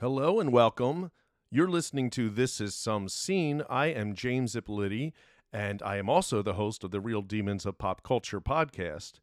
Hello and welcome. You're listening to This Is Some Scene. I am James Ippoliti, and I am also the host of the Real Demons of Pop Culture podcast,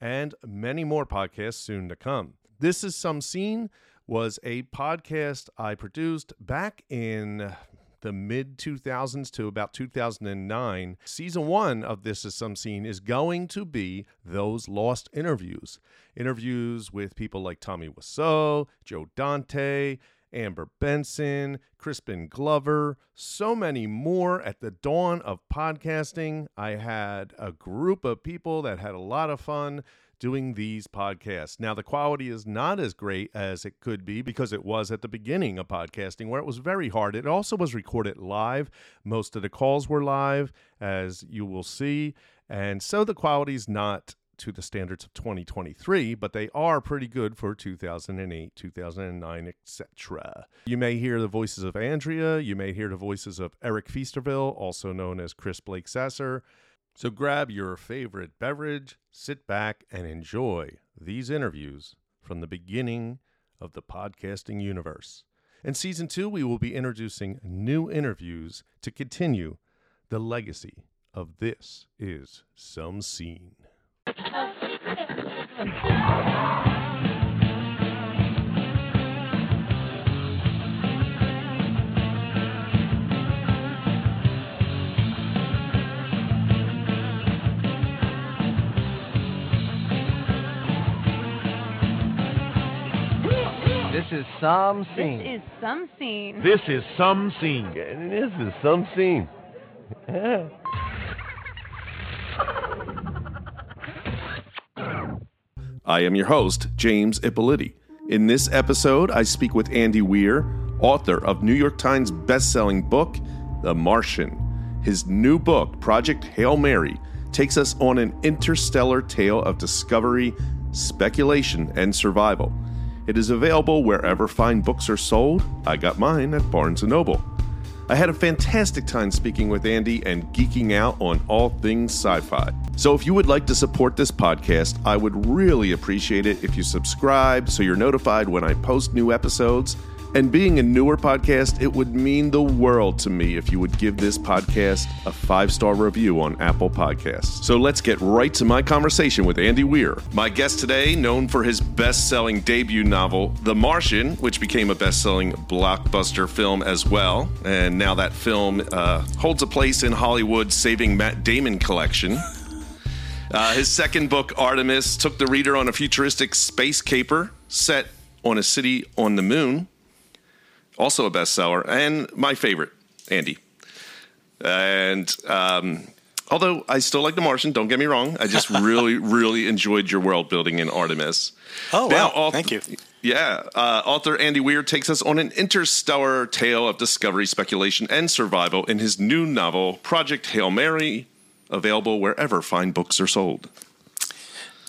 and many more podcasts soon to come. This Is Some Scene was a podcast I produced back in the mid 2000s to about 2009. Season one of This Is Some Scene is going to be those lost interviews. Interviews with people like Tommy Wiseau, Joe Dante, Amber Benson, Crispin Glover, so many more. At the dawn of podcasting, I had a group of people that had a lot of fun doing these podcasts. Now, the quality is not as great as it could be because it was at the beginning of podcasting where it was very hard. It also was recorded live. Most of the calls were live, as you will see. And so the quality is not to the standards of 2023, but they are pretty good for 2008, 2009, etc. You may hear the voices of Andrea. You may hear the voices of Eric Feasterville, also known as Chris Blake Sasser. So grab your favorite beverage, sit back, and enjoy these interviews from the beginning of the podcasting universe. In season two, we will be introducing new interviews to continue the legacy of This Is Some Scene. This is some scene. This is some scene. This is some scene. This is some scene. I am your host, James Ippoliti. In this episode, I speak with Andy Weir, author of New York Times bestselling book, The Martian. His new book, Project Hail Mary, takes us on an interstellar tale of discovery, speculation, and survival. It is available wherever fine books are sold. I got mine at Barnes & Noble. I had a fantastic time speaking with Andy and geeking out on all things sci fi. So, if you would like to support this podcast, I would really appreciate it if you subscribe so you're notified when I post new episodes. And being a newer podcast, it would mean the world to me if you would give this podcast a five star review on Apple Podcasts. So let's get right to my conversation with Andy Weir. My guest today, known for his best selling debut novel, The Martian, which became a best selling blockbuster film as well. And now that film uh, holds a place in Hollywood's Saving Matt Damon collection. Uh, his second book, Artemis, took the reader on a futuristic space caper set on a city on the moon also a bestseller, and my favorite, Andy. And um, although I still like The Martian, don't get me wrong, I just really, really enjoyed your world building in Artemis. Oh, Now, wow. auth- Thank you. Yeah, uh, author Andy Weir takes us on an interstellar tale of discovery, speculation, and survival in his new novel, Project Hail Mary, available wherever fine books are sold.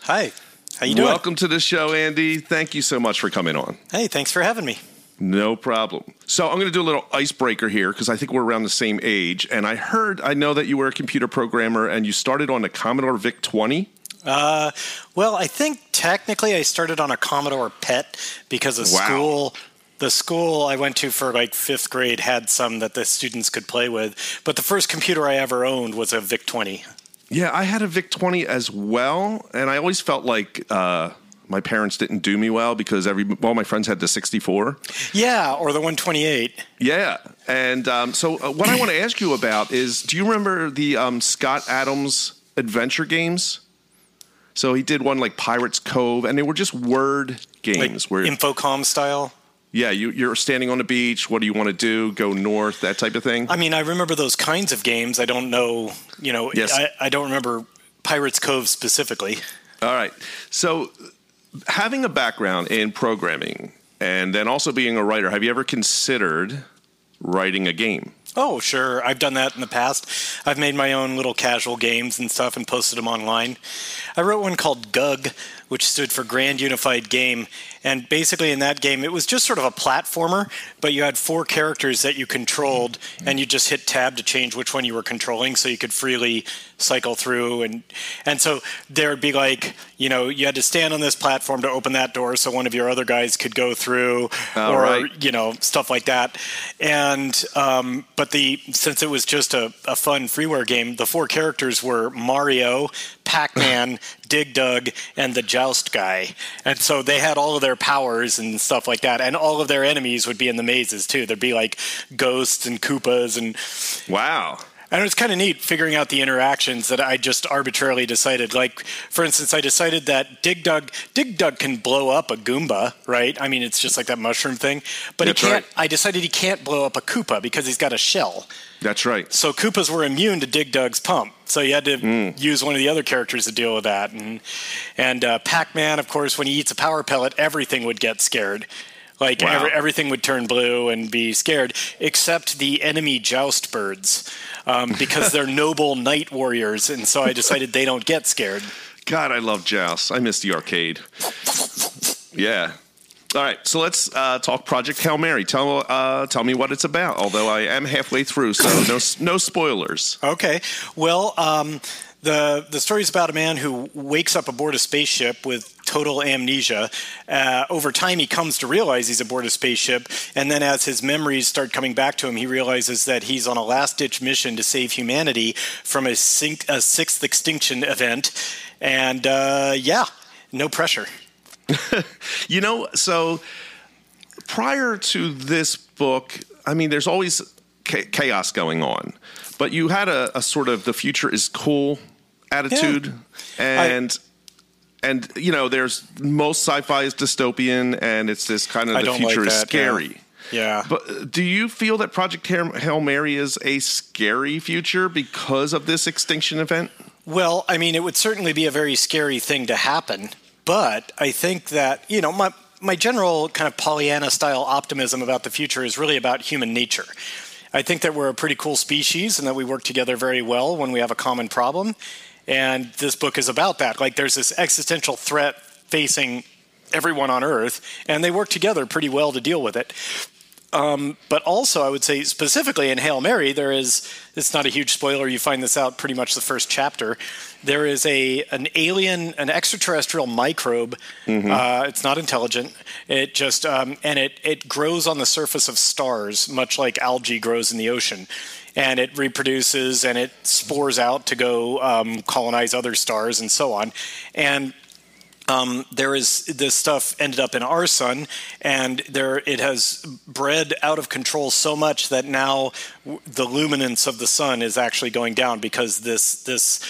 Hi. How you doing? Welcome to the show, Andy. Thank you so much for coming on. Hey, thanks for having me. No problem. So I'm going to do a little icebreaker here because I think we're around the same age. And I heard, I know that you were a computer programmer and you started on a Commodore VIC 20. Uh, well, I think technically I started on a Commodore PET because the Wow. school the school I went to for like fifth grade had some that the students could play with. But the first computer I ever owned was a VIC 20. Yeah, I had a VIC 20 as well. And I always felt like uh, my parents didn't do me well because every all my friends had the 64. Yeah, or the 128. Yeah. And um, so uh, what I want to ask you about is do you remember the um, Scott Adams adventure games? So he did one like Pirates Cove, and they were just word Like games where Infocom style. Yeah, you, you're standing on the beach. What do you want to do? Go north, that type of thing. I mean, I remember those kinds of games. I don't know, you know, Yes. I, I don't remember Pirates Cove specifically. All right. So, having a background in programming and then also being a writer, have you ever considered writing a game? Oh, sure. I've done that in the past. I've made my own little casual games and stuff and posted them online. I wrote one called GUG, which stood for Grand Unified Game. And basically, in that game, it was just sort of a platformer, but you had four characters that you controlled, and you just hit tab to change which one you were controlling so you could freely cycle through. And, and so there would be like, you know, you had to stand on this platform to open that door so one of your other guys could go through. Oh, or. Right. you know stuff like that. And um, but the since it was just a, a fun freeware game, the four characters were Mario, Pac-Man, Dig Dug, and the Joust guy. And so they had all of their powers and stuff like that, and all of their enemies would be in the mazes too. There'd be like ghosts and Koopas and Wow. And it was kind of neat figuring out the interactions that I just arbitrarily decided. Like, for instance, I decided that Dig Dug, Dig Dug can blow up a Goomba, right? I mean, it's just like that mushroom thing. But That's he can't. right. I decided he can't blow up a Koopa because he's got a shell. That's right. So Koopas were immune to Dig Dug's pump. So you had to Hmm. use one of the other characters to deal with that. And and uh, Pac-Man, of course, when he eats a power pellet, everything would get scared. Like Wow. every, everything would turn blue and be scared, except the enemy joust birds, um, because they're noble knight warriors, and so I decided they don't get scared. God, I love Joust. I miss the arcade. Yeah. All right, so let's uh, talk Project Hail Mary. Tell uh, tell me what it's about. Although I am halfway through, so no no spoilers. Okay. Well, um, the the story is about a man who wakes up aboard a spaceship with total amnesia. Uh, over time, he comes to realize he's aboard a spaceship, and then as his memories start coming back to him, he realizes that he's on a last ditch mission to save humanity from a, sink, a sixth extinction event. And uh, yeah, no pressure. You know, so prior to this book, I mean, there's always cha- chaos going on, but you had a, a sort of the future is cool attitude, and and you know, there's most sci-fi is dystopian, and it's this kind of I the future like is that, yeah. scary. Yeah. But uh, do you feel that Project Hail Mary is a scary future because of this extinction event? Well, I mean, it would certainly be a very scary thing to happen, but I think that you know my my general kind of Pollyanna style optimism about the future is really about human nature. I think that we're a pretty cool species and that we work together very well when we have a common problem. And this book is about that. Like, there's this existential threat facing everyone on Earth, and they work together pretty well to deal with it. Um, but also, I would say specifically in Hail Mary, there is. It's not a huge spoiler. You find this out pretty much the first chapter. There is a an alien, an extraterrestrial microbe. Uh, it's not intelligent. It just um, and it it grows on the surface of stars, much like algae grows in the ocean. And it reproduces and it spores out to go um, colonize other stars and so on. And um, there is this stuff ended up in our sun, and there it has bred out of control so much that now w- the luminance of the sun is actually going down because this this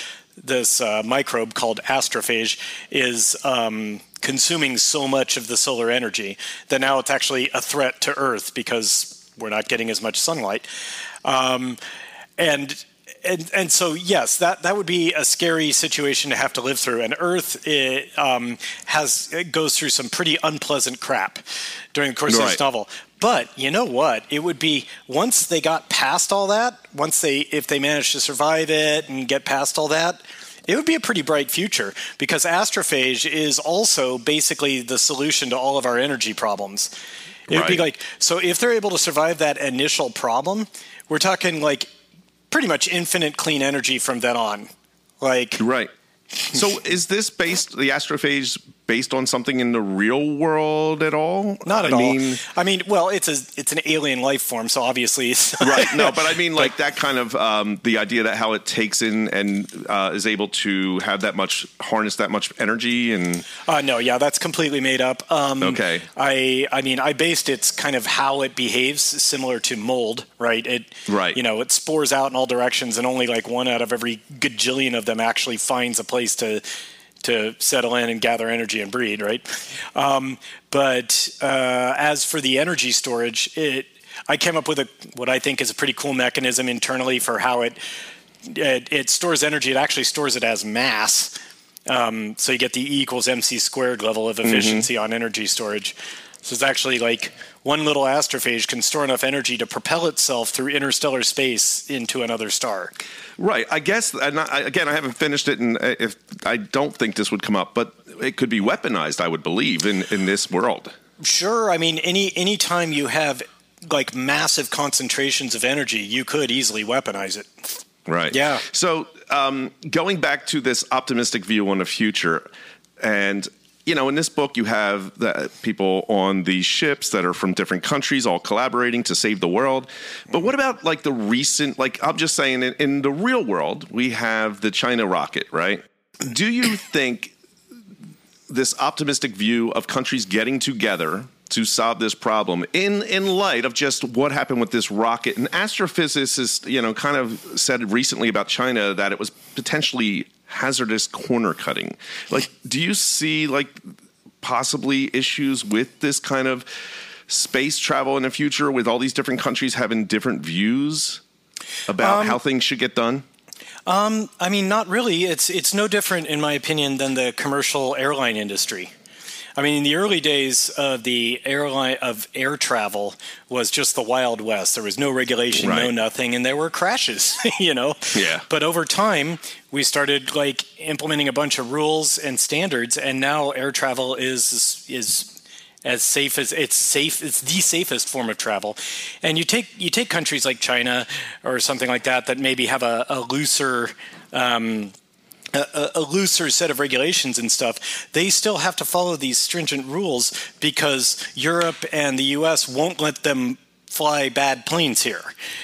this uh, microbe called astrophage is um, consuming so much of the solar energy that now it's actually a threat to Earth because we're not getting as much sunlight. Um, and and and so yes, that that would be a scary situation to have to live through. And Earth it, um, has it goes through some pretty unpleasant crap during the course of this novel. But you know what? It would be once they got past all that, once they if they managed to survive it and get past all that. It would be a pretty bright future because astrophage is also basically the solution to all of our energy problems. It would be like so if they're able to survive that initial problem, we're talking like pretty much infinite clean energy from then on. Like Right. So is this based the astrophage based on something in the real world at all? not at I all. Mean, I mean, well, it's a it's an alien life form, so obviously right. No, but I mean like that kind of um, the idea that how it takes in and uh, is able to have that much harness that much energy and Uh, no, yeah, that's completely made up. Um, Okay. I, I mean, I based its kind of how it behaves similar to mold, right? It, Right. You know, it spores out in all directions, and only like one out of every gajillion of them actually finds a place to to settle in and gather energy and breed, right? Um, but uh, as for the energy storage, it I came up with a what I think is a pretty cool mechanism internally for how it it, it stores energy. It actually stores it as mass. Um, so you get the E equals MC squared level of efficiency on energy storage. So it's actually like one little astrophage can store enough energy to propel itself through interstellar space into another star. right. I guess and I, again I haven't finished it and uh, if I don't think this would come up, but it could be weaponized. I would believe in in this world. Sure, I mean any any time you have like massive concentrations of energy, you could easily weaponize it. Right. Yeah. So um, going back to this optimistic view on the future, and you know, in this book, you have the people on these ships that are from different countries all collaborating to save the world. But what about like the recent, like, I'm just saying, in, in the real world, we have the China rocket, right? Do you think this optimistic view of countries getting together to solve this problem in in light of just what happened with this rocket. An astrophysicist, you know, kind of said recently about China that it was potentially hazardous corner cutting. Like, do you see like possibly issues with this kind of space travel in the future with all these different countries having different views about um, how things should get done? Um, I mean, not really. It's it's no different, in my opinion, than the commercial airline industry. I mean, in the early days of the airline of air travel was just the wild west. There was no regulation, right. no nothing, and there were crashes. you know. Yeah. But over time, we started like implementing a bunch of rules and standards, and now air travel is is as safe as it's safe it's the safest form of travel and you take you take countries like china or something like that that maybe have a, a looser um, a, a, looser set of regulations and stuff, they still have to follow these stringent rules because Europe and the U.S. won't let them fly bad planes here.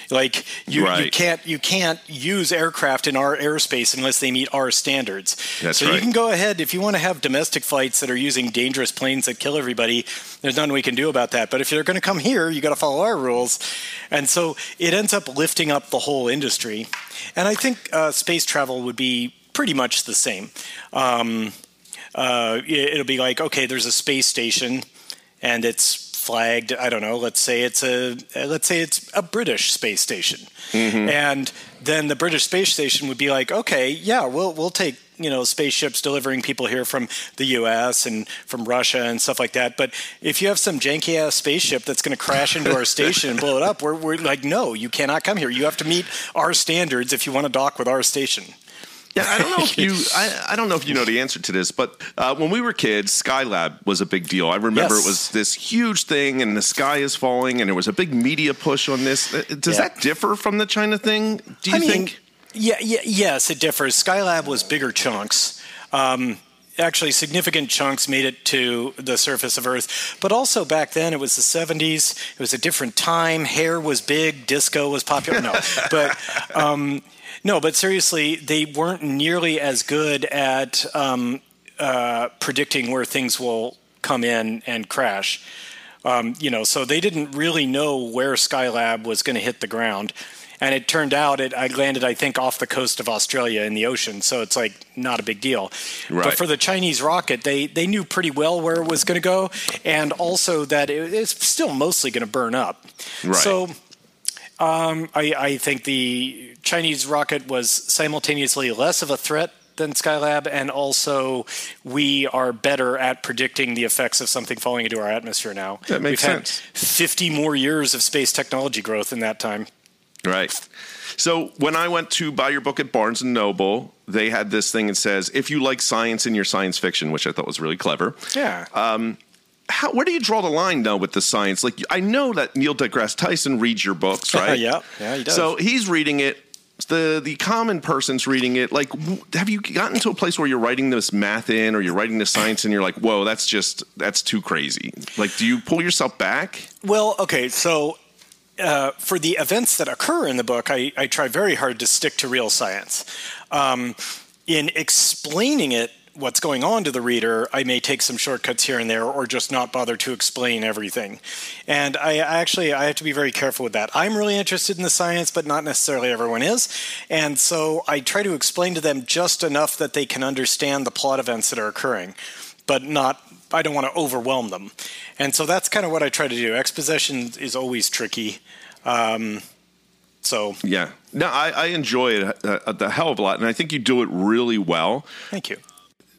Like you, right. you can't you can't use aircraft in our airspace unless they meet our standards. That's so right. you can go ahead if you want to have domestic flights that are using dangerous planes that kill everybody. There's nothing we can do about that. But if you're going to come here, you got to follow our rules. And so it ends up lifting up the whole industry. And I think uh, space travel would be pretty much the same. Um, uh, it'll be like, okay, there's a space station, and it's flagged. I don't know. Let's say it's a let's say it's a British space station, mm-hmm. and then the British space station would be like, okay, yeah, we'll we'll take you know spaceships delivering people here from the U.S. and from Russia and stuff like that. But if you have some janky ass spaceship that's going to crash into our station and blow it up, we're, we're like, no, you cannot come here. You have to meet our standards if you want to dock with our station. Yeah, I don't know if you. I, I don't know if you know the answer to this, but uh, when we were kids, Skylab was a big deal. I remember yes. it was this huge thing, and the sky is falling, and there was a big media push on this. Uh, does yeah. that differ from the China thing? Do you I think? Mean, yeah, yeah, yes, it differs. Skylab was bigger chunks. Um, actually significant chunks made it to the surface of Earth. But also back then, it was the 70s. It was a different time. Hair was big. Disco was popular. No, but um, no, but seriously, they weren't nearly as good at um, uh, predicting where things will come in and crash. Um, you know, so they didn't really know where Skylab was going to hit the ground. And it turned out it I landed, I think, off the coast of Australia in the ocean, so it's like not a big deal. Right. But for the Chinese rocket, they they knew pretty well where it was going to go, and also that it, it's still mostly going to burn up. Right. So um, I, I think the Chinese rocket was simultaneously less of a threat than Skylab, and also we are better at predicting the effects of something falling into our atmosphere now. That makes We've sense. Had 50 more years of space technology growth in that time. Right. So when I went to buy your book at Barnes and Noble, they had this thing that says, "If you like science in your science fiction," which I thought was really clever. Yeah. Um, how, where do you draw the line though with the science? Like I know that Neil deGrasse Tyson reads your books, right? yeah, yeah, he does. So he's reading it. The the common person's reading it. Like, have you gotten to a place where you're writing this math in, or you're writing the science, and you're like, "Whoa, that's just that's too crazy." Like, do you pull yourself back? Well, okay, so uh, for the events that occur in the book, I, I, try very hard to stick to real science. Um, in explaining it what's going on to the reader, I may take some shortcuts here and there or just not bother to explain everything. And I actually I have to be very careful with that. I'm really interested in the science, but not necessarily everyone is. And so I try to explain to them just enough that they can understand the plot events that are occurring, but not I don't want to overwhelm them. And so that's kind of what I try to do. Exposition is always tricky. Um, so yeah, no, I, I enjoy it a, uh, a, hell of a lot, and I think you do it really well. Thank you.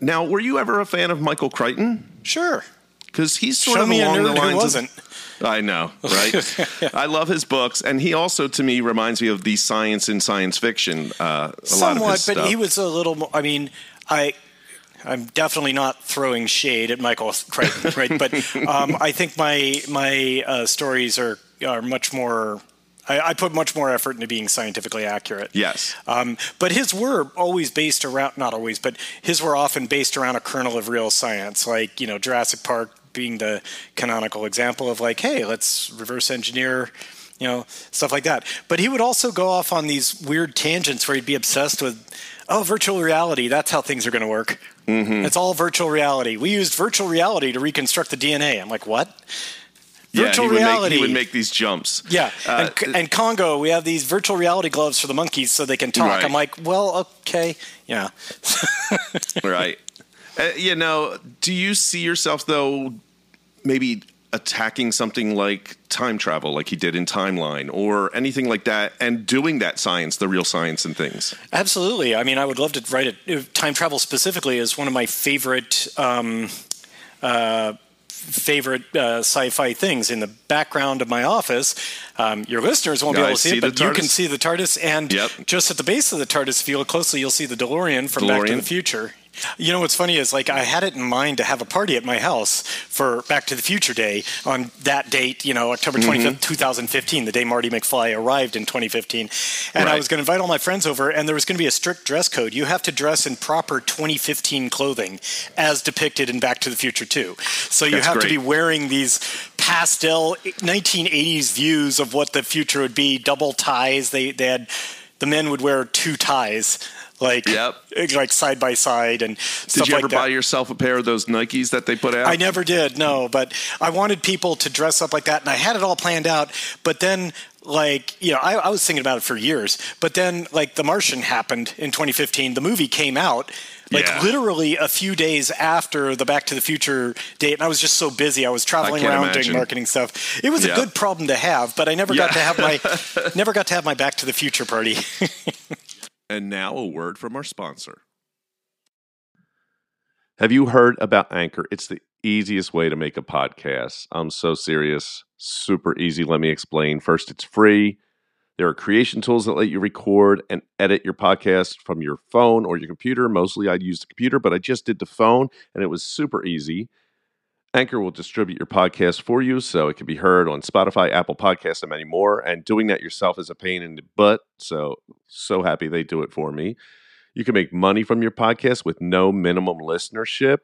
Now, were you ever a fan of Michael Crichton? Sure. Because he's sort Show of along the lines wasn't. Of, I know, right? I love his books, and he also, to me, reminds me of the science in science fiction. Uh, a Somewhat, lot of his but stuff. he was a little. more... I mean, I. I'm definitely not throwing shade at Michael Crichton, right? but um, I think my my uh, stories are are much more I, I put much more effort into being scientifically accurate. Yes. Um, but his were always based around, not always, but his were often based around a kernel of real science, like, you know, Jurassic Park being the canonical example of like, hey, let's reverse engineer, you know, stuff like that. But he would also go off on these weird tangents where he'd be obsessed with, oh, virtual reality, that's how things are going to work. Mm-hmm. It's all virtual reality. We used virtual reality to reconstruct the DNA. I'm like, what? Virtual yeah, he reality. Would make, he would make these jumps. Yeah, uh, and, and, Congo, we have these virtual reality gloves for the monkeys so they can talk. Right. I'm like, well, okay, yeah. right. Uh, you know, do you see yourself though, maybe attacking something like time travel, like he did in Timeline, or anything like that, and doing that science, the real science and things? Absolutely. I mean, I would love to write it. Time travel specifically is one of my favorite. Um, uh, favorite uh, sci-fi things in the background of my office. Um, your listeners won't be able to see, see it, but you can see the TARDIS, and yep. just at the base of the TARDIS, if you look closely, you'll see the DeLorean from DeLorean. Back to the Future. You know what's funny is like I had it in mind to have a party at my house for Back to the Future Day on that date, you know, October 25th, mm-hmm. 2015, the day Marty McFly arrived in 2015. And right. I was going to invite all my friends over and there was going to be a strict dress code. You have to dress in proper 2015 clothing as depicted in Back to the Future 2. So you That's have great. to be wearing these pastel 1980s views of what the future would be, double ties. They they had the men would wear two ties like yep. Eh, like side by side and did you ever like buy yourself a pair of those nikes that they put out i never did no but i wanted people to dress up like that and i had it all planned out but then like you know I, I was thinking about it for years but then like the martian happened in 2015 the movie came out like yeah. literally a few days after the Back to the Future date, and I was just so busy. I was traveling around imagine. doing marketing stuff. It was yeah. a good problem to have, but I never yeah. got to have my never got to have my Back to the Future party. And now a word from our sponsor. Have you heard about Anchor? It's the easiest way to make a podcast. I'm so serious. Super easy. Let me explain. First, it's free. There are creation tools that let you record and edit your podcast from your phone or your computer. Mostly I use the computer, but I just did the phone and it was super easy. Anchor will distribute your podcast for you so it can be heard on Spotify, Apple Podcasts, and many more. And doing that yourself is a pain in the butt. So, so happy they do it for me. You can make money from your podcast with no minimum listenership.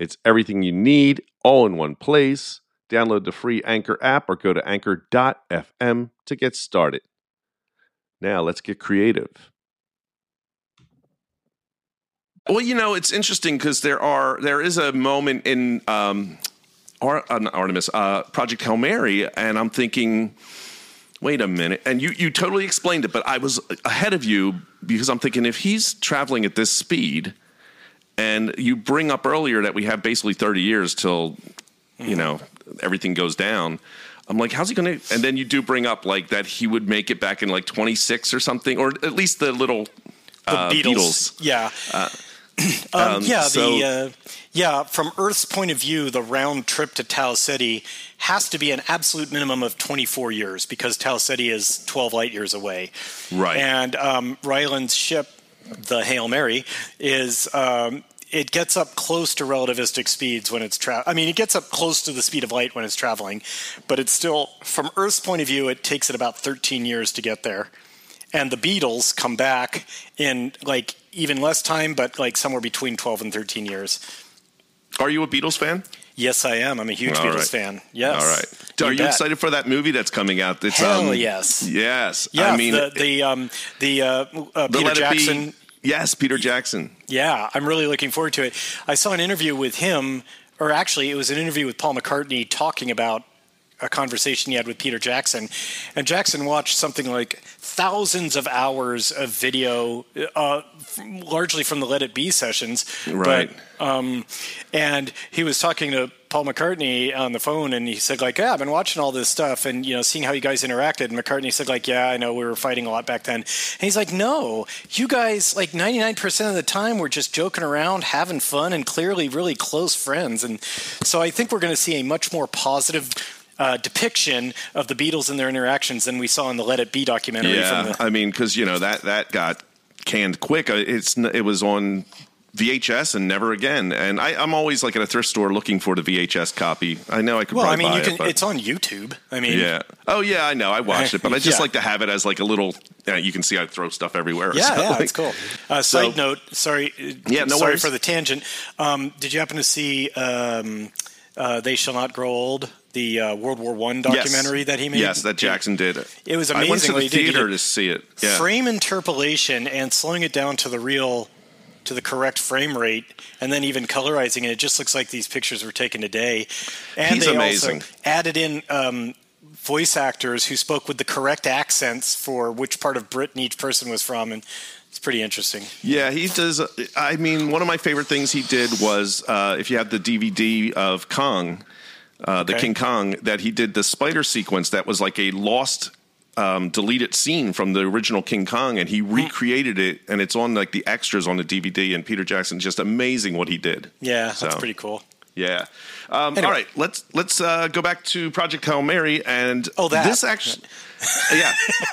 It's everything you need all in one place. Download the free Anchor app or go to anchor.fm to get started. Now, let's get creative. Well, you know, it's interesting because there are there is a moment in um, Ar- uh, Artemis uh, Project Hail Mary, and I'm thinking, wait a minute, and you you totally explained it, but I was ahead of you because I'm thinking if he's traveling at this speed, and you bring up earlier that we have basically 30 years till you know everything goes down. I'm like, how's he going to? And then you do bring up like that he would make it back in like 26 or something, or at least the little uh, the Beatles. Beatles. Yeah. Um, um, yeah, so, the uh, yeah. From Earth's point of view, the round trip to Tau Ceti has to be an absolute minimum of 24 years because Tau Ceti is 12 light years away. Right. And um, Ryland's ship, the Hail Mary, is um, it gets up close to relativistic speeds when it's tra- I mean, it gets up close to the speed of light when it's traveling, but it's still, from Earth's point of view, it takes it about 13 years to get there. And the Beatles come back in like even less time, but like somewhere between 12 and 13 years. Are you a Beatles fan? Yes, I am. I'm a huge All Beatles right. fan. Yes. All right. You Are you bet. excited for that movie that's coming out? It's, Hell um, yes. Yes. Yeah. I mean, the the um, the, uh, uh, the Peter Jackson. Yes, Peter Jackson. Yeah, I'm really looking forward to it. I saw an interview with him, or actually, it was an interview with Paul McCartney talking about a conversation he had with Peter Jackson, and Jackson watched something like thousands of hours of video, uh, largely from the Let It Be sessions. Right. But, um, and he was talking to Paul McCartney on the phone, and he said, like, yeah, I've been watching all this stuff, and you know, seeing how you guys interacted. And McCartney said, like, yeah, I know we were fighting a lot back then. And he's like, no, you guys, like, 99% of the time, we're just joking around, having fun, and clearly really close friends. And so I think we're going to see a much more positive uh, depiction of the Beatles and their interactions than we saw in the Let It Be documentary. Yeah, the- I mean, because you know that that got canned quick. Uh, it's it was on VHS and never again. And I, I'm always like at a thrift store looking for the VHS copy. I know I could Well, I mean, you can. it, it's on YouTube. I mean, yeah. Oh yeah, I know. I watched it, but I just Yeah. like to have it as like a little. Uh, you can see I throw stuff everywhere. Yeah, So, yeah, like- it's cool. Uh, side So- note, sorry, uh, Yeah, no sorry worries. for the tangent. Um, did you happen to see um, uh, "They Shall Not Grow Old"? The uh, World War One Yes. documentary that he made. Yes, that Jackson did. It It was I went to amazing the he did. He theater to see it. Yeah. Frame interpolation and slowing it down to the real, to the correct frame rate, and then even colorizing it. It just looks like these pictures were taken today. And He's they amazing. also added in. Um, Voice actors who spoke with the correct accents for which part of Britain each person was from, and it's pretty interesting. Yeah, he does. I mean, one of my favorite things he did was uh, if you have the DVD of Kong, uh, the Okay. King Kong, that he did the spider sequence that was like a lost, um, deleted scene from the original King Kong, and he Hmm. recreated it, and it's on like the extras on the DVD. And Peter Jackson, just amazing what he did. Yeah, that's pretty cool. Yeah. Um, Anyway. All right, let's let's uh, go back to Project Hail Mary, and Oh, that. this actually, yeah,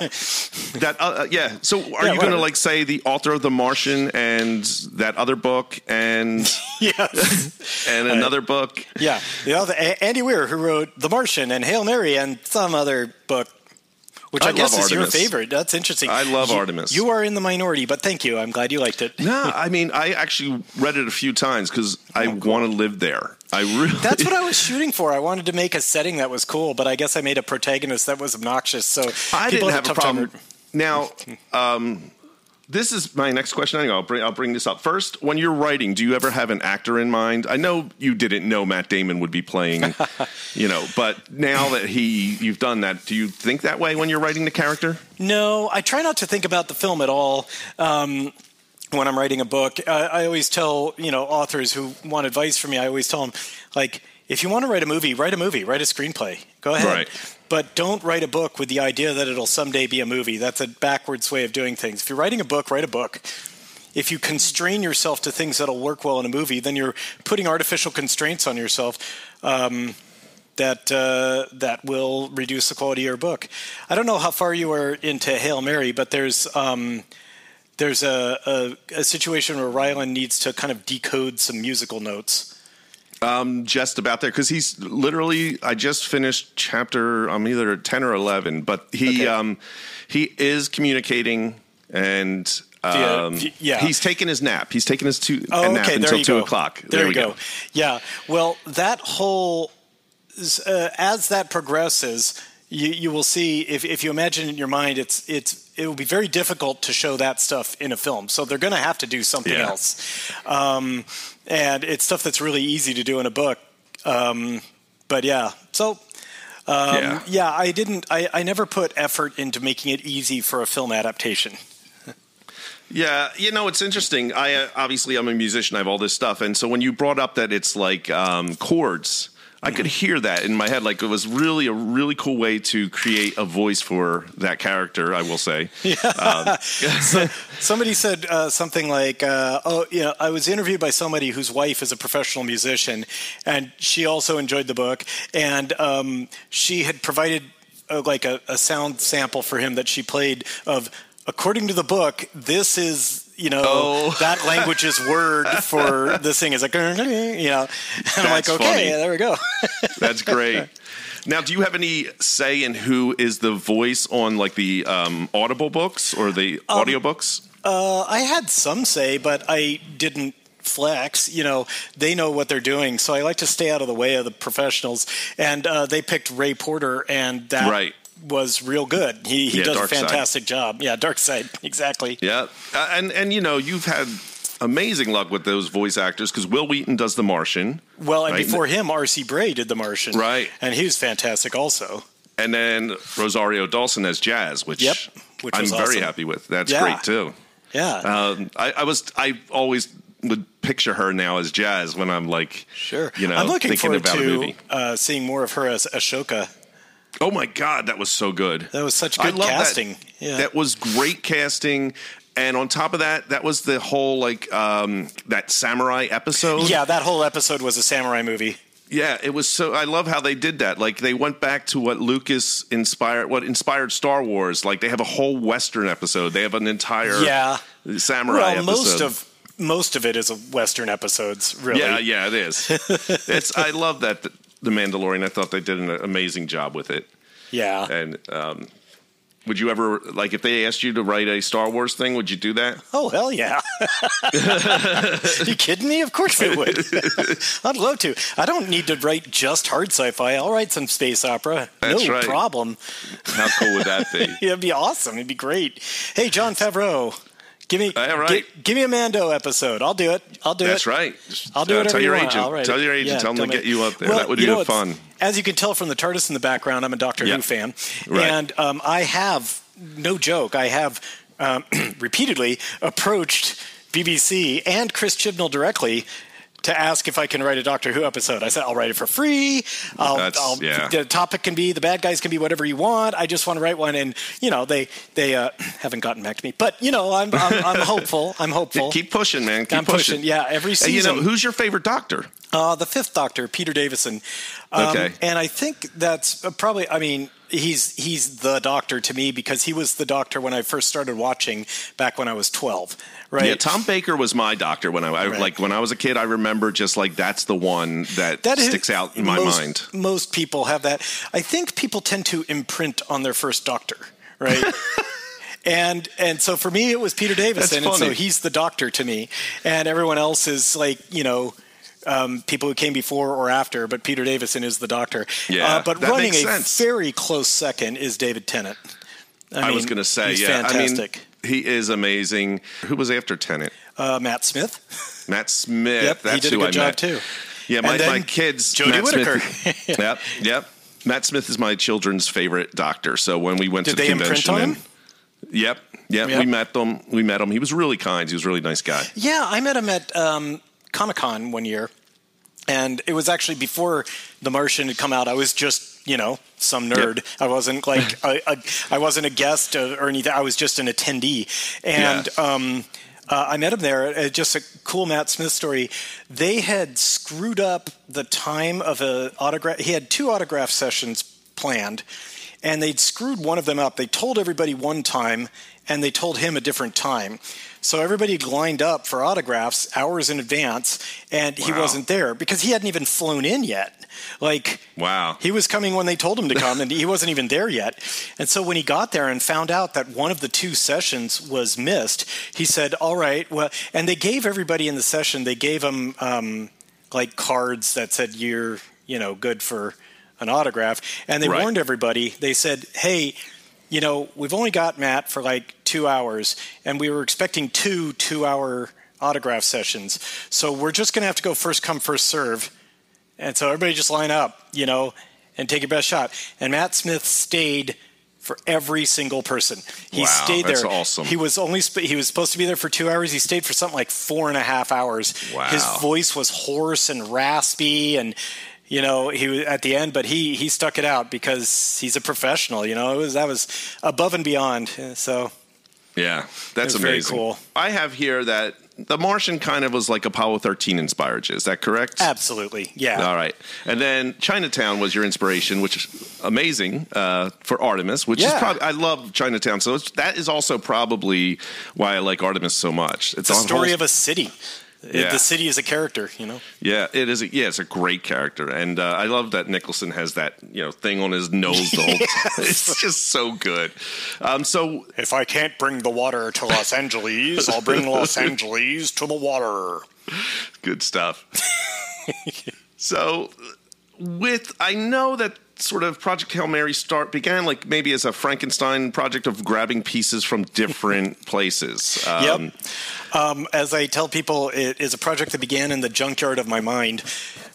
that uh, uh, yeah. So, are Yeah, you going to like say the author of The Martian and that other book and Yes. and another book? yeah. The other, A- Andy Weir, who wrote The Martian and Hail Mary and some other book, which I, I guess is your favorite. That's interesting. I love You- Artemis. You are in the minority, but thank you. I'm glad you liked it. No, I mean I actually read it a few times because I want to live there. I really. That's what I was shooting for. I wanted to make a setting that was cool, but I guess I made a protagonist that was obnoxious. So I people didn't have a tough time problem. Now, um, this is my next question. Anyway, I'll bring, I'll bring this up first. When you're writing, do you ever have an actor in mind? I know you didn't know Matt Damon would be playing, you know, but now that he you've done that, do you think that way when you're writing the character? No, I try not to think about the film at all. Um, when I'm writing a book, I, I always tell you know authors who want advice from me. I always tell them like, if you want to write a movie, write a movie, write a screenplay. Go ahead, Right. but don't write a book with the idea that it'll someday be a movie. That's a backwards way of doing things. If you're writing a book, write a book. If you constrain yourself to things that'll work well in a movie, then you're putting artificial constraints on yourself. Um, that uh, that will reduce the quality of your book. I don't know how far you are into Hail Mary, but there's um, there's a, a, a situation where Ryland needs to kind of decode some musical notes. Um, just about there because he's literally. I just finished chapter. I'm either ten or eleven, but he Okay. um, he is communicating and. Um, v- yeah. he's taking his nap. He's taking his two Oh, nap okay, there until two go. o'clock. There, we you go. Yeah. Well, that whole uh, as that progresses, you, you will see if, if you imagine in your mind, it's it's it will be very difficult to show that stuff in a film. So they're going to have to do something Yeah. else, um, and it's stuff that's really easy to do in a book. Um, but yeah, so. Um, Yeah. yeah. I didn't. I, I never put effort into making it easy for a film adaptation. Yeah, you know it's interesting. I uh, obviously I'm a musician. I have all this stuff, and so when you brought up that it's like um, chords, I could hear that in my head. Like it was really a really cool way to create a voice for that character. I will say. Somebody said uh, something like, uh, "Oh, you know, I was interviewed by somebody whose wife is a professional musician, and she also enjoyed the book, and um, she had provided uh, like a, a sound sample for him that she played of." According to the book, this is you know Oh. that language's word for this thing is like you know, and I'm like, okay, funny. there we go. That's great. Now, do you have any say in who is the voice on like the um, Audible books or the Um, audiobooks? Uh, I had some say, but I didn't flex. You know, they know what they're doing, so I like to stay out of the way of the professionals. And uh, they picked Ray Porter, and that Right. Was real good. He, he Yeah, does a Dark Side. fantastic job. Yeah, Dark Side, exactly. Yeah, uh, and and you know you've had amazing luck with those voice actors because Wil Wheaton does The Martian. Well, and Right. before him, R.C. Bray did The Martian, Right. And he was fantastic also. And then Rosario Dawson as Jazz, which, Yep, which I'm very happy with. That's Yeah. great too. Yeah, Um, I, I was I always would picture her now as Jazz when I'm like, sure. you know, I'm looking thinking forward about to uh, seeing more of her as Ahsoka. Oh my God, that was so good. That was such good casting. That. Yeah. that was great casting. And on top of that, that was the whole like um, that samurai episode. Yeah, that whole episode was a samurai movie. Yeah, it was so. I love how they did that. Like they went back to what Lucas inspired, what inspired Star Wars. Like they have a whole Western episode. They have an entire Yeah. samurai Well, episode. most of most of it is a Western episodes, really. Yeah, yeah, it is. it's I love that the Mandalorian. I thought they did an amazing job with it. Yeah. And um, would you ever like if they asked you to write a Star Wars thing? Would you do that? Oh hell yeah! you kidding me? Of course I would. I'd love to. I don't need to write just hard sci-fi. I'll write some space opera. That's no right. problem. How cool would that be? It'd be awesome. It'd be great. Hey, Jon Favreau, give me All right. gi- give me a Mando episode. I'll do it. I'll do That's it. That's right. I'll do Uh, whatever tell you your want. agent. Tell it. your agent. Yeah, tell tell to get you up there. Well, that would be know, fun. As you can tell from the TARDIS in the background, I'm a Doctor Yeah. Who fan, Right. and um, I have no joke. I have um, repeatedly approached BBC and Chris Chibnall directly. To ask if I can write a Doctor Who episode, I said I'll write it for free. I'll, I'll, yeah. The topic can be the bad guys can be whatever you want. I just want to write one, and you know they they uh, haven't gotten back to me, but you know I'm I'm, I'm hopeful. I'm hopeful. Keep pushing, man. Keep I'm pushing. Yeah, every Hey, you season. know who's your favorite Doctor? Uh, the fifth Doctor, Peter Davison. Um, Okay. And I think that's probably. I mean, he's he's the Doctor to me because he was the Doctor when I first started watching back when I was twelve. Right. Yeah, Tom Baker was my doctor when I, I Right. like when I was a kid. I remember just like that's the one that, That is- sticks out in my most, mind. Most people have that. I think people tend to imprint on their first Doctor, right? and and so for me, it was Peter Davison, and so he's the Doctor to me, and everyone else is like you know. Um, people who came before or after, but Peter Davison is the Doctor. Yeah, uh, but running a sense. very close second is David Tennant. I, I, mean, was going to say, he's yeah, fantastic. I mean, he is amazing. Who was after Tennant? uh, Matt Smith. Matt Smith. Yep, That's he did a good job met. too. Yeah, my, my kids. Jodie Matt Whittaker. Smith, yep, yep. Matt Smith is my children's favorite doctor. So when we went Did to the convention, on and- yep, yep, Yep. we met them. We met him. He was really kind. He was a really nice guy. Yeah, I met him at um, Comic Con one year, and it was actually before The Martian had come out. I was just, you know, some nerd. I wasn't like I wasn't a guest or anything. I was just an attendee, and. Um, uh, I met him there. Uh, just a cool Matt Smith story. They had screwed up the time of a autograph. He had two autograph sessions planned, and they'd screwed one of them up. They told everybody one time, and they told him a different time. So everybody lined up for autographs hours in advance, and he wasn't there because he hadn't even flown in yet. Like, Wow. he was coming when they told him to come, and he wasn't even there yet. And so when he got there and found out that one of the two sessions was missed, he said, "All right, well." And they gave everybody in the session they gave him um, like cards that said you're you know good for an autograph, and they Right. warned everybody. They said, "Hey." You know, we've only got Matt for like two hours, and we were expecting two two-hour autograph sessions. So we're just going to have to go first come, first serve. And so everybody just line up, you know, and take your best shot. And Matt Smith stayed for every single person. He Wow, stayed that's there. awesome. He was only sp- he was supposed to be there for two hours. He stayed for something like four and a half hours. Wow. His voice was hoarse and raspy, and you know he was at the end, but he he stuck it out because he's a professional. You know, it was that was above and beyond. So Yeah, that's It very amazing. cool. I have here that The Martian kind of was like Apollo 13 inspired you. Is that correct? absolutely, yeah. All right. And then Chinatown was your inspiration, which is amazing uh, for Artemis, which is probably, I love Chinatown. So it's, that is also probably why I like Artemis so much. It's a story whole- of a city. Yeah. The city is a character, you know. Yeah, it is. A, yeah, it's a great character, and uh, I love that Nicholson has that you know thing on his nose the whole time. It's just so good. Um, so If I can't bring the water to Los Angeles, I'll bring Los Angeles to the water. good stuff. so with I know that sort of Project Hail Mary start began like maybe as a Frankenstein project of grabbing pieces from different places. Um, Yep. Um, as I tell people, it is a project that began in the junkyard of my mind.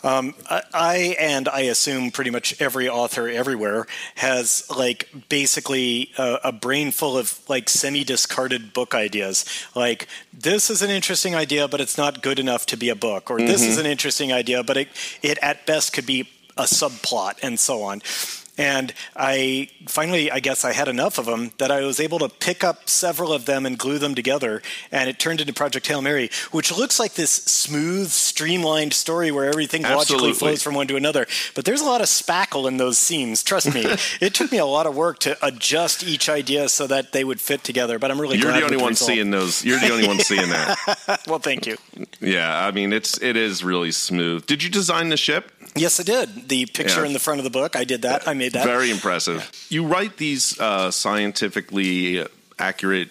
Um, I, I and I assume pretty much every author everywhere has like basically a, a brain full of like semi-discarded book ideas. Like this is an interesting idea, but it's not good enough to be a book, or this is an interesting idea, but it it at best could be a subplot, and so on. And I finally, I guess I had enough of them that I was able to pick up several of them and glue them together. And it turned into Project Hail Mary, which looks like this smooth, streamlined story where everything Absolutely. logically flows from one to another. But there's a lot of spackle in those seams. Trust me. it took me a lot of work to adjust each idea so that they would fit together. But I'm really You're the only one result. seeing those. You're the only one seeing that. Well, thank you. Yeah, I mean it's it is really smooth. Did you design the ship? Yes, I did. The picture Yeah. in the front of the book, I did that. I made that. Very impressive. You write these uh, scientifically accurate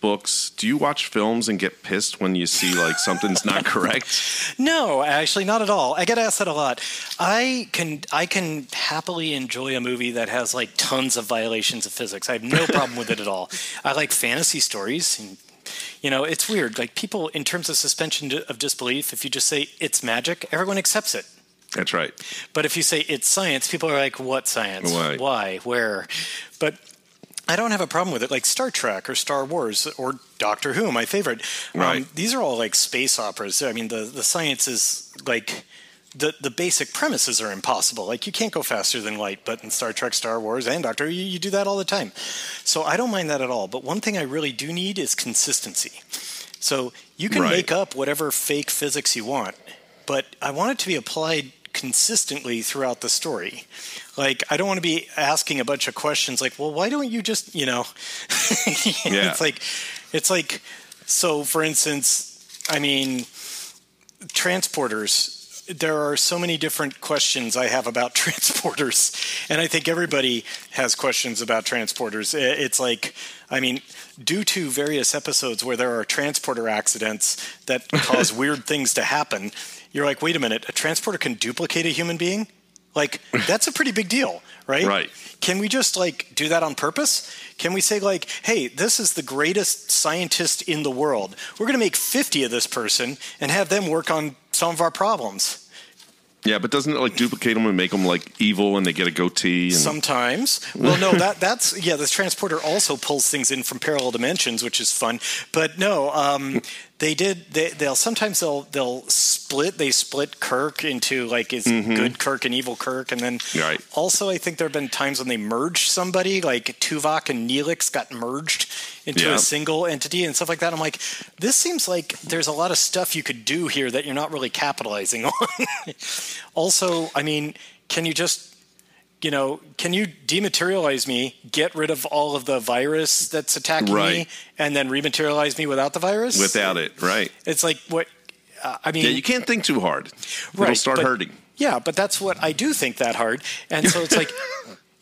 books. Do you watch films and get pissed when you see like something's not correct? No, actually, not at all. I get asked that a lot. I can I can happily enjoy a movie that has like tons of violations of physics. I have no problem with it at all. I like fantasy stories. And, you know, it's weird. Like people, in terms of suspension of disbelief, if you just say it's magic, everyone accepts it. That's right. But if you say it's science, people are like, "What science? Why? Why? Where?" But I don't have a problem with it. Like Star Trek or Star Wars or Doctor Who, my favorite. Um, Right. these are all like space operas. I mean, the the science is like. The, the basic premises are impossible. Like you can't go faster than light, but in Star Trek, Star Wars, and Doctor, you, you do that all the time. So I don't mind that at all. But one thing I really do need is consistency. So you can Right. make up whatever fake physics you want, but I want it to be applied consistently throughout the story. Like I don't want to be asking a bunch of questions like, "Well, why don't you just, you know?" Yeah. It's like it's like so for instance, I mean transporters there are so many different questions I have about transporters, and I think everybody has questions about transporters. It's like, I mean, due to various episodes where there are transporter accidents that cause weird things to happen, you're like, wait a minute, a transporter can duplicate a human being? Like, that's a pretty big deal, right? Right. Can we just like do that on purpose? Can we say like, hey, this is the greatest scientist in the world. We're going to make 50 of this person and have them work on some of our problems. Yeah, but doesn't it like duplicate them and make them like evil and they get a goatee? And, Sometimes. Well, no, that that's yeah. This transporter also pulls things in from parallel dimensions, which is fun. But no, um, they did. They, they'll sometimes they'll they'll split. They split Kirk into like is mm-hmm. good Kirk and evil Kirk, and then Right. also I think there have been times when they merged somebody, like Tuvok and Neelix got merged into Yeah. a single entity and stuff like that. I'm like, this seems like there's a lot of stuff you could do here that you're not really capitalizing on. also, I mean, can you just you know, can you dematerialize me, get rid of all of the virus that's attacking me, and then rematerialize me without the virus? without it, right? It's like what uh, I mean. Yeah, you can't think too hard. It'll start but- hurting. Yeah, but that's what I do think that hard, and so it's like.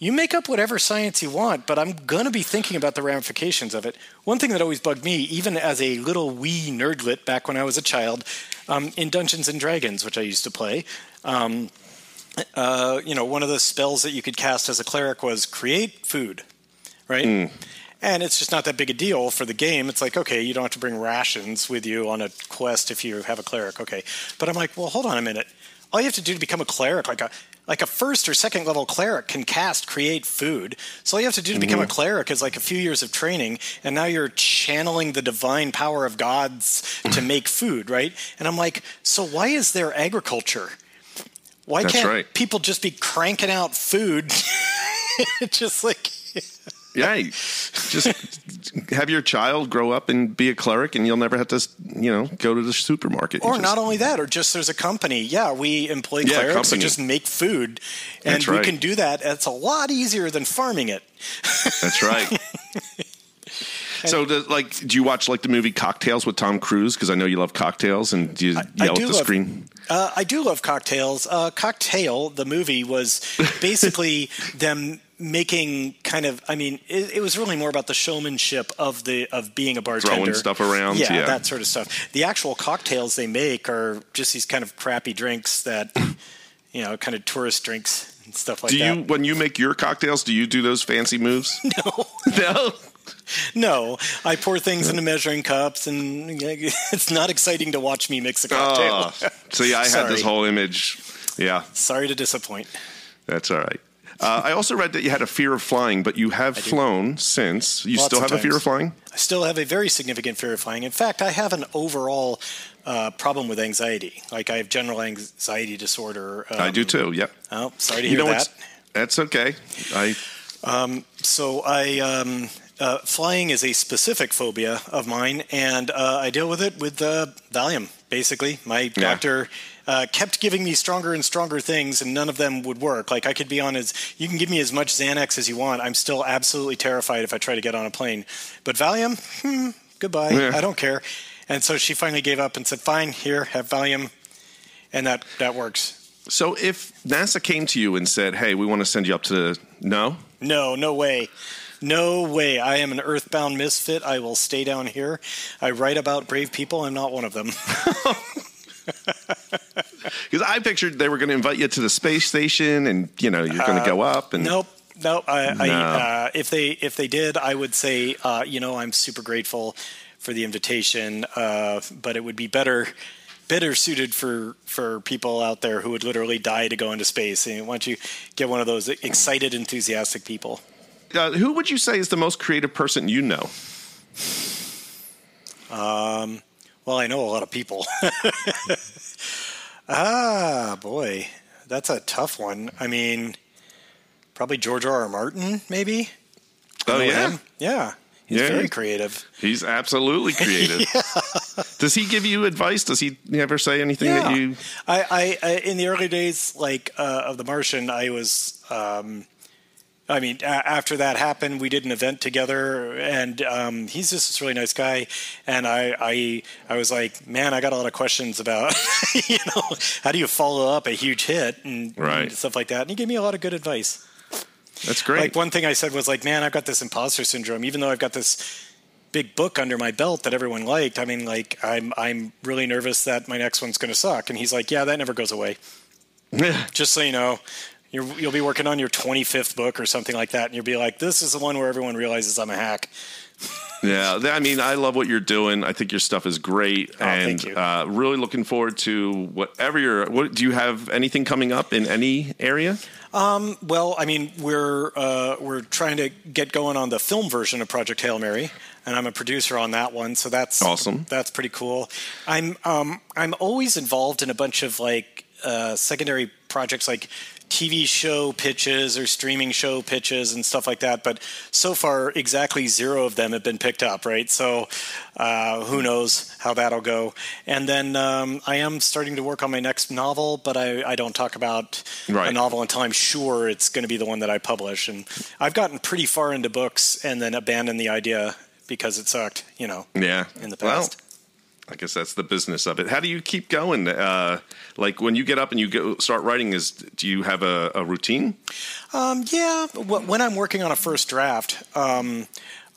You make up whatever science you want, but I'm going to be thinking about the ramifications of it. One thing that always bugged me, even as a little wee nerdlet back when I was a child, um, in Dungeons and Dragons, which I used to play, um, uh, you know, one of the spells that you could cast as a cleric was create food, right? And it's just not that big a deal for the game. It's like, okay, you don't have to bring rations with you on a quest if you have a cleric, okay. But I'm like, well, hold on a minute. All you have to do to become a cleric, like a like a first or second level cleric, can cast create food. So all you have to do to become a cleric is like a few years of training, and now you're channeling the divine power of gods to make food, right? And I'm like, so why is there agriculture? Why That's can't right. people just be cranking out food? just like Yeah, just have your child grow up and be a cleric, and you'll never have to, you know, go to the supermarket. Or just- not only that, or just there's a company. Yeah, we employ Yeah, clerics to just make food, and That's we right. can do that. It's a lot easier than farming it. That's right. So, like, do you watch like the movie Cocktails with Tom Cruise? Because I know you love cocktails, and do you I yell do at the love- screen? Uh, I do love cocktails. Uh, Cocktail, the movie, was basically them making kind of. I mean, it, it was really more about the showmanship of the of being a bartender, Throwing stuff around, yeah, yeah. that sort of stuff. The actual cocktails they make are just these kind of crappy drinks that, you know, kind of tourist drinks and stuff like Do that. Do you, when you make your cocktails, do you do those fancy moves? No. no. No, I pour things into measuring cups, and it's not exciting to watch me mix a cocktail. Oh, see, I had this whole image. Yeah, Sorry to disappoint. that's all right. Uh, I also read that you had a fear of flying, but you have flown since. You Lots still have a fear of flying? I still have a very significant fear of flying. In fact, I have an overall uh, problem with anxiety. Like I have general anxiety disorder. Um, I do too. Yep. Oh, sorry to You hear know that. That's okay. I So I um, uh, flying is a specific phobia of mine, and uh, I deal with it with uh, Valium. Basically, my doctor uh, kept giving me stronger and stronger things, and none of them would work. Like I could be on as you can give me as much Xanax as you want. I'm still absolutely terrified if I try to get on a plane. But Valium, hmm, goodbye. Yeah. I don't care. And so she finally gave up and said, "Fine, here, have Valium," and that that works. so if NASA came to you and said, "Hey, we want to send you up to the no," No, no way. No way. I am an earthbound misfit. I will stay down here. I write about brave people. I'm not one of them. because I pictured they were going to invite you to the space station, and you know you're going to go up and nope. Nope. I, I, uh, if they if they did, I would say, uh, you know, I'm super grateful for the invitation. Uh, but it would be better better suited for for people out there who would literally die to go into space. And why don't you get one of those excited, enthusiastic people? Uh, who would you say is the most creative person you know? Well, I know a lot of people. ah, boy, that's a tough one. I mean, probably George R. R. Martin, maybe. Oh yeah, him? yeah. He's Yeah. very creative. he's absolutely creative. Does he give you advice? Does he ever say anything that you? I, I, I in the early days, like uh, of The Martian, I was. Um, I mean, a- after that happened, we did an event together, and um, he's just this really nice guy. And I, I, I was like, man, I got a lot of questions about, you know, how do you follow up a huge hit and, Right. and stuff like that. And he gave me a lot of good advice. That's great. Like one thing I said was like, man, I've got this imposter syndrome, even though I've got this big book under my belt that everyone liked. I mean, like, I'm, I'm really nervous that my next one's going to suck. And he's like, yeah, that never goes away. Just so you know, you're, you'll be working on your 25th book or something like that, and you'll be like, this is the one where everyone realizes I'm a hack. Yeah, I mean, I love what you're doing. I think your stuff is great, Oh, and thank you. Uh, really looking forward to whatever you're. What do you have? Anything coming up in any area? Well, I mean, we're uh, we're trying to get going on the film version of Project Hail Mary, and I'm a producer on that one, so that's Awesome. That's pretty cool. I'm um, I'm always involved in a bunch of like uh, secondary projects, like TV show pitches or streaming show pitches and stuff like that. But so far, exactly zero of them have been picked up. Right, so uh, who knows how that'll go. And then um, I am starting to work on my next novel, but I, I don't talk about Right. a novel until I'm sure it's going to be the one that I publish. And I've gotten pretty far into books and then abandoned the idea because it sucked, you know, Yeah, in the Well, past. I guess that's the business of it. How do you keep going? Uh, like when you get up and you go start writing, is do you have a, a routine? Um, yeah, when I'm working on a first draft, um,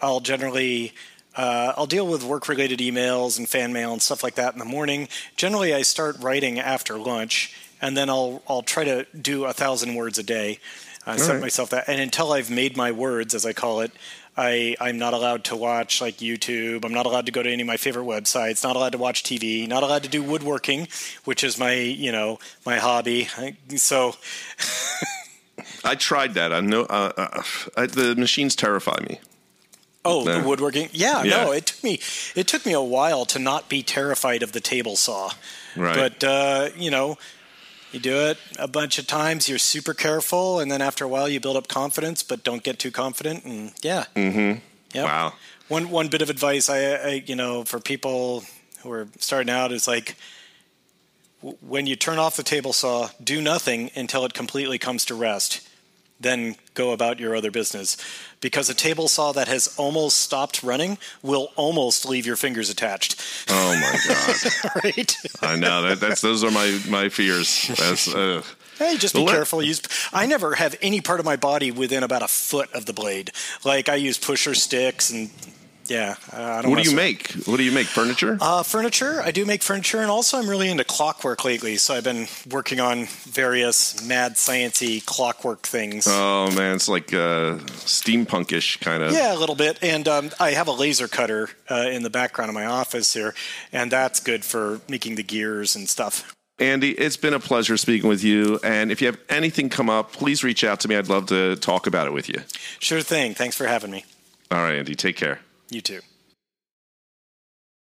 I'll generally uh, I'll deal with work-related emails and fan mail and stuff like that in the morning. Generally, I start writing after lunch, and then I'll I'll try to do a thousand words a day. I set right. myself that, and until I've made my words, as I call it. I, I'm not allowed to watch like YouTube. I'm not allowed to go to any of my favorite websites. Not allowed to watch TV. Not allowed to do woodworking, which is my you know my hobby. I, so I tried that. I know uh, uh, I, the machines terrify me. Oh, No. the woodworking. Yeah, Yeah. no, it took me it took me a while to not be terrified of the table saw. Right. But uh, you know, you do it a bunch of times, you're super careful, and then after a while you build up confidence, but don't get too confident and yeah. Mm-hmm. Yeah. Wow. One one bit of advice I, I you know, for people who are starting out is like when you turn off the table saw, do nothing until it completely comes to rest. Then go about your other business. Because a table saw that has almost stopped running will almost leave your fingers attached. Oh my god! right? I know that, that's those are my my fears. That's uh, Hey, just be careful. Use. I never have any part of my body within about a foot of the blade. Like I use pusher sticks and yeah. I don't what do you make? What do you make? Furniture? Uh, furniture. I do make furniture, and also I'm really into clockwork lately. So I've been working on various mad sciency clockwork things. oh man, it's like uh, steampunkish kind of. Yeah, a little bit. And um, I have a laser cutter uh, in the background of my office here, and that's good for making the gears and stuff. Andy, it's been a pleasure speaking with you. And if you have anything come up, please reach out to me. I'd love to talk about it with you. Sure thing. Thanks for having me. All right, Andy, take care. You too.